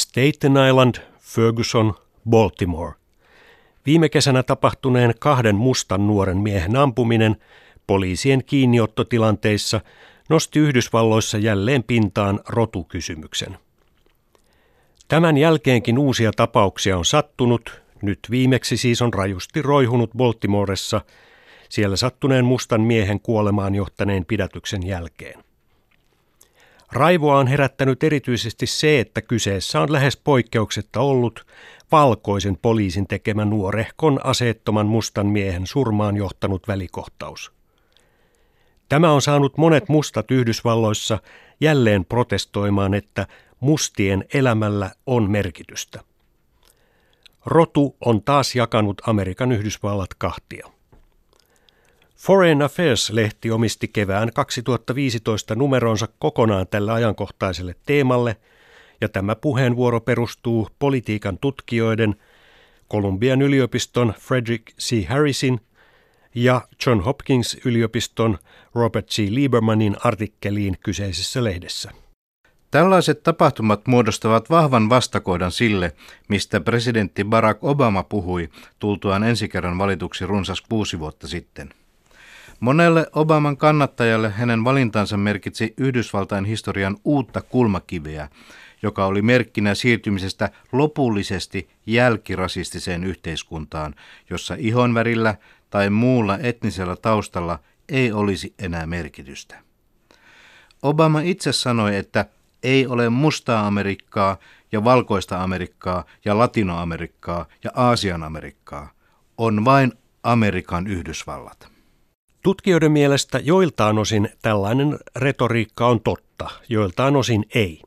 Staten Island, Ferguson, Baltimore. Viime kesänä tapahtuneen kahden mustan nuoren miehen ampuminen poliisien kiinniottotilanteissa nosti Yhdysvalloissa jälleen pintaan rotukysymyksen. Tämän jälkeenkin uusia tapauksia on sattunut, nyt viimeksi siis on rajusti roihunut Baltimoressa, siellä sattuneen mustan miehen kuolemaan johtaneen pidätyksen jälkeen. Raivoa on herättänyt erityisesti se, että kyseessä on lähes poikkeuksetta ollut valkoisen poliisin tekemä nuorehkon aseettoman mustan miehen surmaan johtanut välikohtaus. Tämä on saanut monet mustat Yhdysvalloissa jälleen protestoimaan, että mustien elämällä on merkitystä. Rotu on taas jakanut Amerikan Yhdysvallat kahtia. Foreign Affairs-lehti omisti kevään 2015 numeronsa kokonaan tällä ajankohtaiselle teemalle, ja tämä puheenvuoro perustuu politiikan tutkijoiden Kolumbian yliopiston Frederick C. Harrisin ja John Hopkins yliopiston Robert G. Liebermanin artikkeliin kyseisessä lehdessä. Tällaiset tapahtumat muodostavat vahvan vastakohdan sille, mistä presidentti Barack Obama puhui tultuaan ensi kerran valituksi runsas kuusi vuotta sitten. Monelle Obaman kannattajalle hänen valintansa merkitsi Yhdysvaltain historian uutta kulmakiveä, joka oli merkkinä siirtymisestä lopullisesti jälkirasistiseen yhteiskuntaan, jossa ihonvärillä tai muulla etnisellä taustalla ei olisi enää merkitystä. Obama itse sanoi, että ei ole mustaa Amerikkaa ja valkoista Amerikkaa ja Latinoamerikkaa ja Aasian Amerikkaa. On vain Amerikan Yhdysvallat. Tutkijoiden mielestä joiltaan osin tällainen retoriikka on totta, joiltaan osin ei.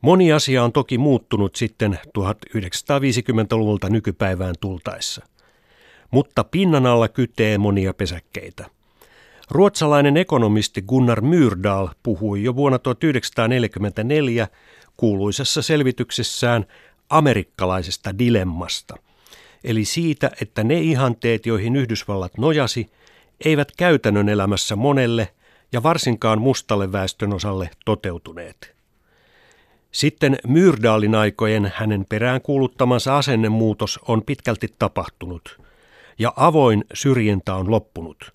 Moni asia on toki muuttunut sitten 1950-luvulta nykypäivään tultaessa. Mutta pinnan alla kytee monia pesäkkeitä. Ruotsalainen ekonomisti Gunnar Myrdal puhui jo vuonna 1944 kuuluisessa selvityksessään amerikkalaisesta dilemmasta, eli siitä, että ne ihanteet, joihin Yhdysvallat nojasi, eivät käytännön elämässä monelle ja varsinkaan mustalle väestön osalle toteutuneet. Sitten Myrdaalin aikojen hänen perään kuuluttamansa asennemuutos on pitkälti tapahtunut, ja avoin syrjintä on loppunut –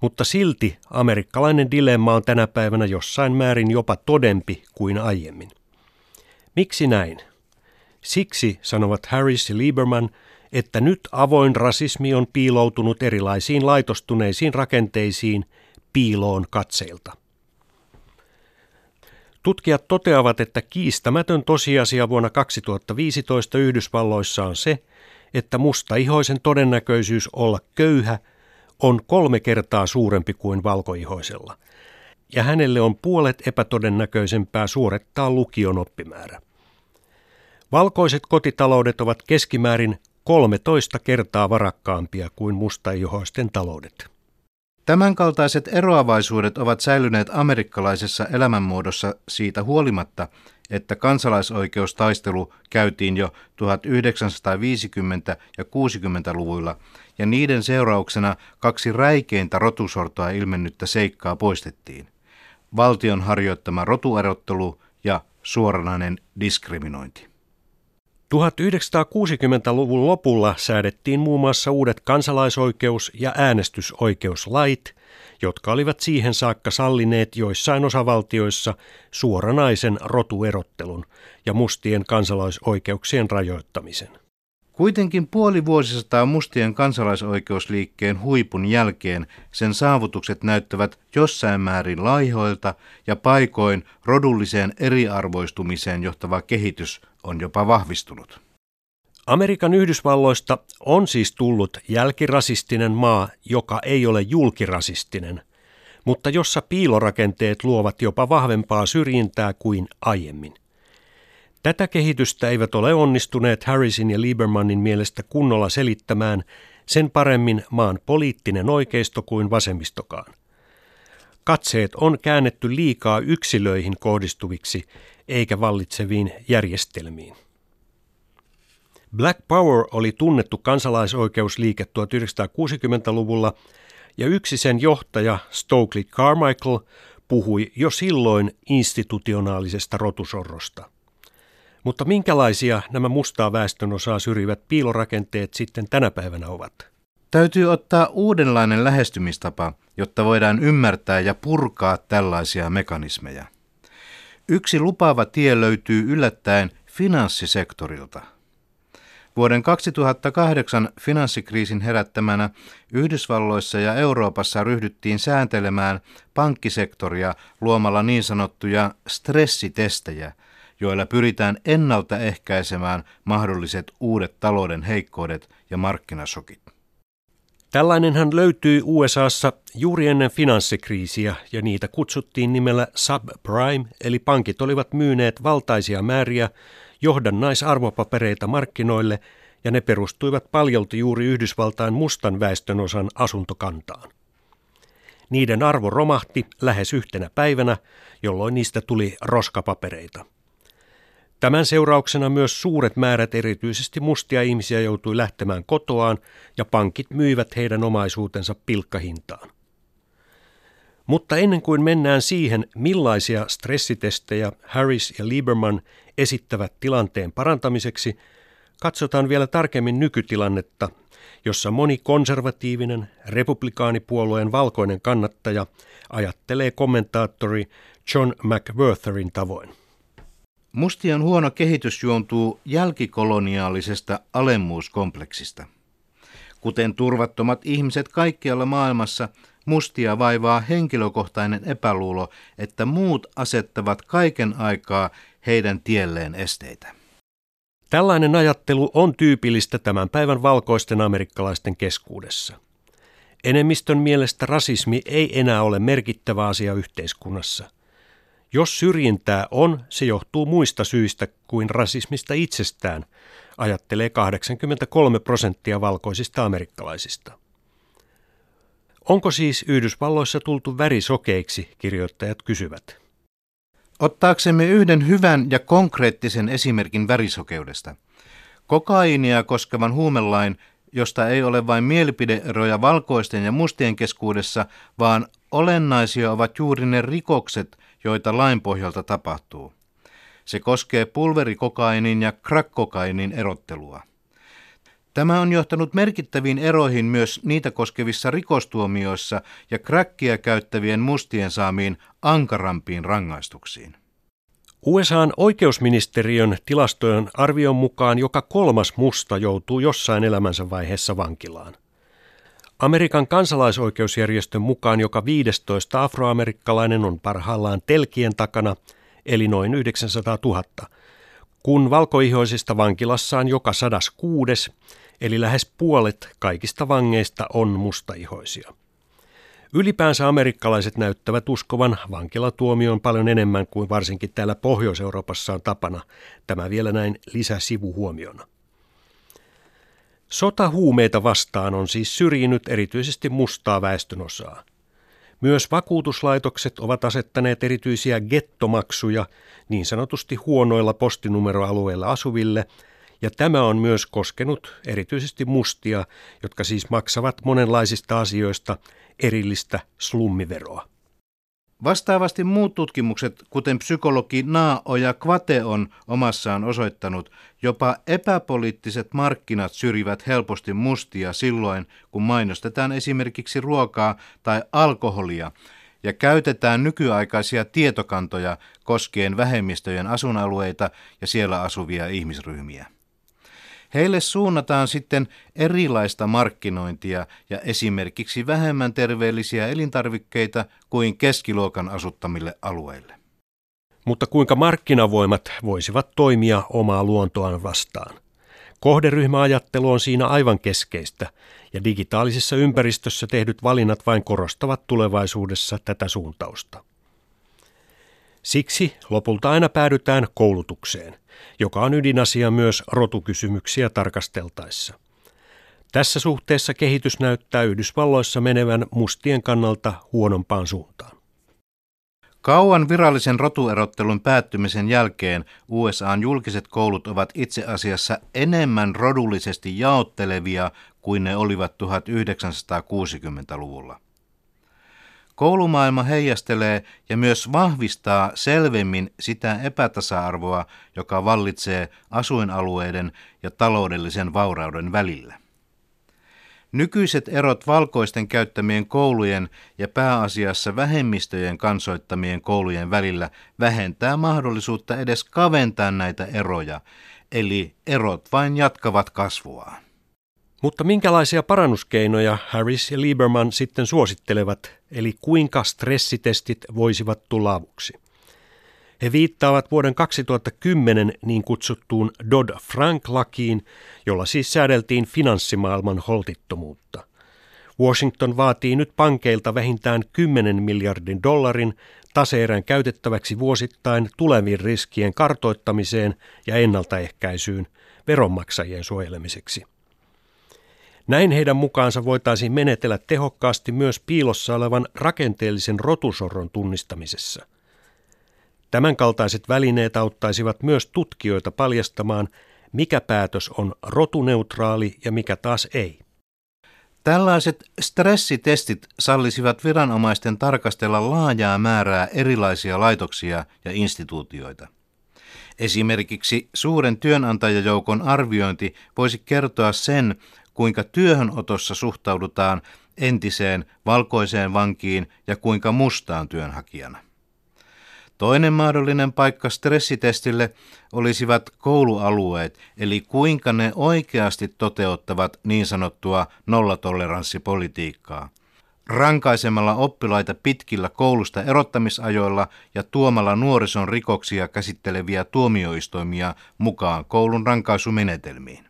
mutta silti amerikkalainen dilemma on tänä päivänä jossain määrin jopa todempi kuin aiemmin. Miksi näin? Siksi, sanovat Harris ja Lieberman, että nyt avoin rasismi on piiloutunut erilaisiin laitostuneisiin rakenteisiin piiloon katseilta. Tutkijat toteavat, että kiistämätön tosiasia vuonna 2015 Yhdysvalloissa on se, että mustaihoisen todennäköisyys olla köyhä – on kolme kertaa suurempi kuin valkoihoisella, ja hänelle on puolet epätodennäköisempää suorittaa lukion oppimäärä. Valkoiset kotitaloudet ovat keskimäärin 13 kertaa varakkaampia kuin mustaihoisten taloudet. Tämänkaltaiset eroavaisuudet ovat säilyneet amerikkalaisessa elämänmuodossa siitä huolimatta, että kansalaisoikeustaistelu käytiin jo 1950- ja 60-luvuilla ja niiden seurauksena kaksi räikeintä rotusortoa ilmennyttä seikkaa poistettiin. Valtion harjoittama rotuerottelu ja suoranainen diskriminointi. 1960-luvun lopulla säädettiin muun muassa uudet kansalaisoikeus- ja äänestysoikeuslait, jotka olivat siihen saakka sallineet joissain osavaltioissa suoranaisen rotuerottelun ja mustien kansalaisoikeuksien rajoittamisen. Kuitenkin puoli vuosisataa mustien kansalaisoikeusliikkeen huipun jälkeen sen saavutukset näyttävät jossain määrin laihoilta ja paikoin rodulliseen eriarvoistumiseen johtava kehitys on jopa vahvistunut. Amerikan Yhdysvalloista on siis tullut jälkirasistinen maa, joka ei ole julkirasistinen, mutta jossa piilorakenteet luovat jopa vahvempaa syrjintää kuin aiemmin. Tätä kehitystä eivät ole onnistuneet Harrisin ja Liebermanin mielestä kunnolla selittämään sen paremmin maan poliittinen oikeisto kuin vasemmistokaan. Katseet on käännetty liikaa yksilöihin kohdistuviksi eikä vallitseviin järjestelmiin. Black Power oli tunnettu kansalaisoikeusliike 1960-luvulla ja yksi sen johtaja Stokely Carmichael puhui jo silloin institutionaalisesta rotusorrosta. Mutta minkälaisia nämä mustaa väestönosaa syrjivät piilorakenteet sitten tänä päivänä ovat? Täytyy ottaa uudenlainen lähestymistapa, jotta voidaan ymmärtää ja purkaa tällaisia mekanismeja. Yksi lupaava tie löytyy yllättäen finanssisektorilta. Vuoden 2008 finanssikriisin herättämänä Yhdysvalloissa ja Euroopassa ryhdyttiin sääntelemään pankkisektoria luomalla niin sanottuja stressitestejä, joilla pyritään ennaltaehkäisemään mahdolliset uudet talouden heikkoudet ja markkinasokit. Tällainenhan löytyi USAssa juuri ennen finanssikriisiä ja niitä kutsuttiin nimellä subprime, eli pankit olivat myyneet valtaisia määriä johdannaisarvopapereita markkinoille ja ne perustuivat paljolti juuri Yhdysvaltain mustan väestönosan asuntokantaan. Niiden arvo romahti lähes yhtenä päivänä, jolloin niistä tuli roskapapereita. Tämän seurauksena myös suuret määrät erityisesti mustia ihmisiä joutui lähtemään kotoaan ja pankit myivät heidän omaisuutensa pilkkahintaan. Mutta ennen kuin mennään siihen, millaisia stressitestejä Harris ja Lieberman esittävät tilanteen parantamiseksi, katsotaan vielä tarkemmin nykytilannetta, jossa moni konservatiivinen republikaanipuolueen valkoinen kannattaja ajattelee kommentaattori John McWhorterin tavoin. Mustien huono kehitys juontuu jälkikoloniaalisesta alemmuuskompleksista. Kuten turvattomat ihmiset kaikkialla maailmassa, mustia vaivaa henkilökohtainen epäluulo, että muut asettavat kaiken aikaa heidän tielleen esteitä. Tällainen ajattelu on tyypillistä tämän päivän valkoisten amerikkalaisten keskuudessa. Enemmistön mielestä rasismi ei enää ole merkittävä asia yhteiskunnassa – jos syrjintää on, se johtuu muista syistä kuin rasismista itsestään, ajattelee 83 prosenttia valkoisista amerikkalaisista. Onko siis Yhdysvalloissa tultu värisokeiksi, kirjoittajat kysyvät. Ottaaksemme yhden hyvän ja konkreettisen esimerkin värisokeudesta. Kokaiinia koskevan huumelain, josta ei ole vain mielipideeroja valkoisten ja mustien keskuudessa, vaan olennaisia ovat juuri ne rikokset, joita lain pohjalta tapahtuu. Se koskee pulverikokainin ja crack-kokainin erottelua. Tämä on johtanut merkittäviin eroihin myös niitä koskevissa rikostuomioissa ja kräkkiä käyttävien mustien saamiin ankarampiin rangaistuksiin. USAn oikeusministeriön tilastojen arvion mukaan joka kolmas musta joutuu jossain elämänsä vaiheessa vankilaan. Amerikan kansalaisoikeusjärjestön mukaan joka 15 afroamerikkalainen on parhaillaan telkien takana, eli noin 900 000, kun valkoihoisista vankilassaan joka 106, eli lähes puolet kaikista vangeista on mustaihoisia. Ylipäänsä amerikkalaiset näyttävät uskovan vankilatuomioon paljon enemmän kuin varsinkin täällä Pohjois-Euroopassa on tapana, tämä vielä näin lisäsivuhuomiona. Sota huumeita vastaan on siis syrjinyt erityisesti mustaa väestönosaa. Myös vakuutuslaitokset ovat asettaneet erityisiä gettomaksuja niin sanotusti huonoilla postinumeroalueilla asuville, ja tämä on myös koskenut erityisesti mustia, jotka siis maksavat monenlaisista asioista erillistä slummiveroa. Vastaavasti muut tutkimukset, kuten psykologi Naaoja Kvate on omassaan osoittanut, jopa epäpoliittiset markkinat syrjivät helposti mustia silloin, kun mainostetaan esimerkiksi ruokaa tai alkoholia ja käytetään nykyaikaisia tietokantoja koskien vähemmistöjen asunalueita ja siellä asuvia ihmisryhmiä. Heille suunnataan sitten erilaista markkinointia ja esimerkiksi vähemmän terveellisiä elintarvikkeita kuin keskiluokan asuttamille alueille. Mutta kuinka markkinavoimat voisivat toimia omaa luontoaan vastaan? Kohderyhmäajattelu on siinä aivan keskeistä, ja digitaalisessa ympäristössä tehdyt valinnat vain korostavat tulevaisuudessa tätä suuntausta. Siksi lopulta aina päädytään koulutukseen, joka on ydinasia myös rotukysymyksiä tarkasteltaessa. Tässä suhteessa kehitys näyttää Yhdysvalloissa menevän mustien kannalta huonompaan suuntaan. Kauan virallisen rotuerottelun päättymisen jälkeen USAn julkiset koulut ovat itse asiassa enemmän rodullisesti jaottelevia kuin ne olivat 1960-luvulla. Koulumaailma heijastelee ja myös vahvistaa selvemmin sitä epätasa-arvoa, joka vallitsee asuinalueiden ja taloudellisen vaurauden välillä. Nykyiset erot valkoisten käyttämien koulujen ja pääasiassa vähemmistöjen kansoittamien koulujen välillä vähentää mahdollisuutta edes kaventaa näitä eroja, eli erot vain jatkavat kasvuaan. Mutta minkälaisia parannuskeinoja Harris ja Lieberman sitten suosittelevat, eli kuinka stressitestit voisivat tulla avuksi? He viittaavat vuoden 2010 niin kutsuttuun Dodd-Frank-lakiin, jolla siis säädeltiin finanssimaailman holtittomuutta. Washington vaatii nyt pankeilta vähintään 10 miljardin dollarin taseerän käytettäväksi vuosittain tulevien riskien kartoittamiseen ja ennaltaehkäisyyn veronmaksajien suojelemiseksi. Näin heidän mukaansa voitaisiin menetellä tehokkaasti myös piilossa olevan rakenteellisen rotusorron tunnistamisessa – Tämänkaltaiset välineet auttaisivat myös tutkijoita paljastamaan, mikä päätös on rotuneutraali ja mikä taas ei. Tällaiset stressitestit sallisivat viranomaisten tarkastella laajaa määrää erilaisia laitoksia ja instituutioita. Esimerkiksi suuren työnantajajoukon arviointi voisi kertoa sen, kuinka työhönotossa suhtaudutaan entiseen valkoiseen vankiin ja kuinka mustaan työnhakijana. Toinen mahdollinen paikka stressitestille olisivat koulualueet, eli kuinka ne oikeasti toteuttavat niin sanottua nollatoleranssipolitiikkaa. Rankaisemalla oppilaita pitkillä koulusta erottamisajoilla ja tuomalla nuorison rikoksia käsitteleviä tuomioistuimia mukaan koulun rankaisumenetelmiin.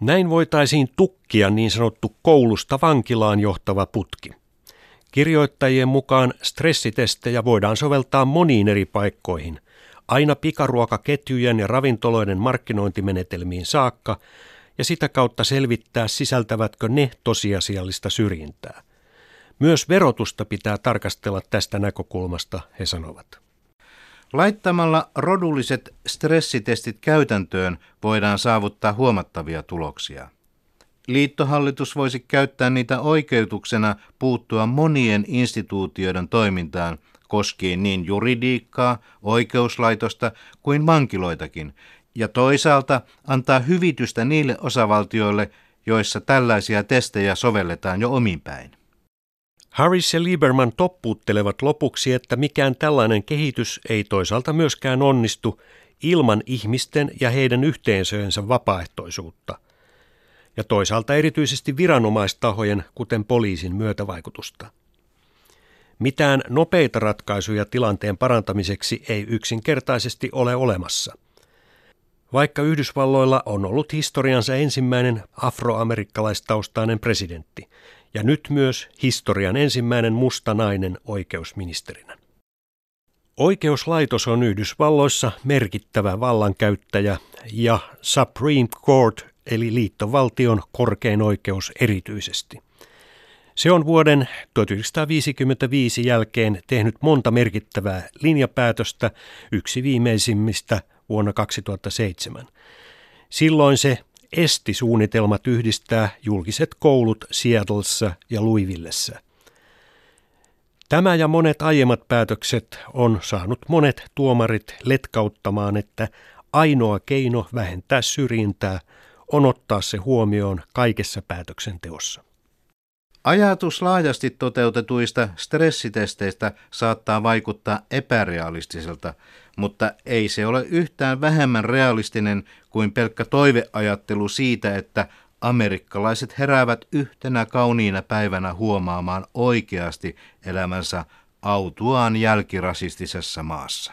Näin voitaisiin tukkia niin sanottu koulusta vankilaan johtava putki. Kirjoittajien mukaan stressitestejä voidaan soveltaa moniin eri paikkoihin, aina pikaruokaketjujen ja ravintoloiden markkinointimenetelmiin saakka, ja sitä kautta selvittää sisältävätkö ne tosiasiallista syrjintää. Myös verotusta pitää tarkastella tästä näkökulmasta, he sanovat. Laittamalla rodulliset stressitestit käytäntöön voidaan saavuttaa huomattavia tuloksia. Liittohallitus voisi käyttää niitä oikeutuksena puuttua monien instituutioiden toimintaan koskien niin juridiikkaa, oikeuslaitosta kuin vankiloitakin, ja toisaalta antaa hyvitystä niille osavaltioille, joissa tällaisia testejä sovelletaan jo ominpäin. Harris ja Lieberman toppuuttelevat lopuksi, että mikään tällainen kehitys ei toisaalta myöskään onnistu ilman ihmisten ja heidän yhteisöjensä vapaaehtoisuutta – ja toisaalta erityisesti viranomaistahojen, kuten poliisin myötävaikutusta. Mitään nopeita ratkaisuja tilanteen parantamiseksi ei yksinkertaisesti ole olemassa. Vaikka Yhdysvalloilla on ollut historiansa ensimmäinen afroamerikkalaistaustainen presidentti ja nyt myös historian ensimmäinen musta nainen oikeusministerinä. Oikeuslaitos on Yhdysvalloissa merkittävä vallankäyttäjä ja Supreme Court eli liittovaltion korkein oikeus erityisesti. Se on vuoden 1955 jälkeen tehnyt monta merkittävää linjapäätöstä, yksi viimeisimmistä vuonna 2007. Silloin se esti suunnitelmat yhdistää julkiset koulut Seattlessa ja Louisvillessä. Tämä ja monet aiemmat päätökset on saanut monet tuomarit letkauttamaan, että ainoa keino vähentää syrjintää on ottaa se huomioon kaikessa päätöksenteossa. Ajatus laajasti toteutetuista stressitesteistä saattaa vaikuttaa epärealistiselta, mutta ei se ole yhtään vähemmän realistinen kuin pelkkä toiveajattelu siitä, että amerikkalaiset heräävät yhtenä kauniina päivänä huomaamaan oikeasti elämänsä autuaan jälkirasistisessa maassa.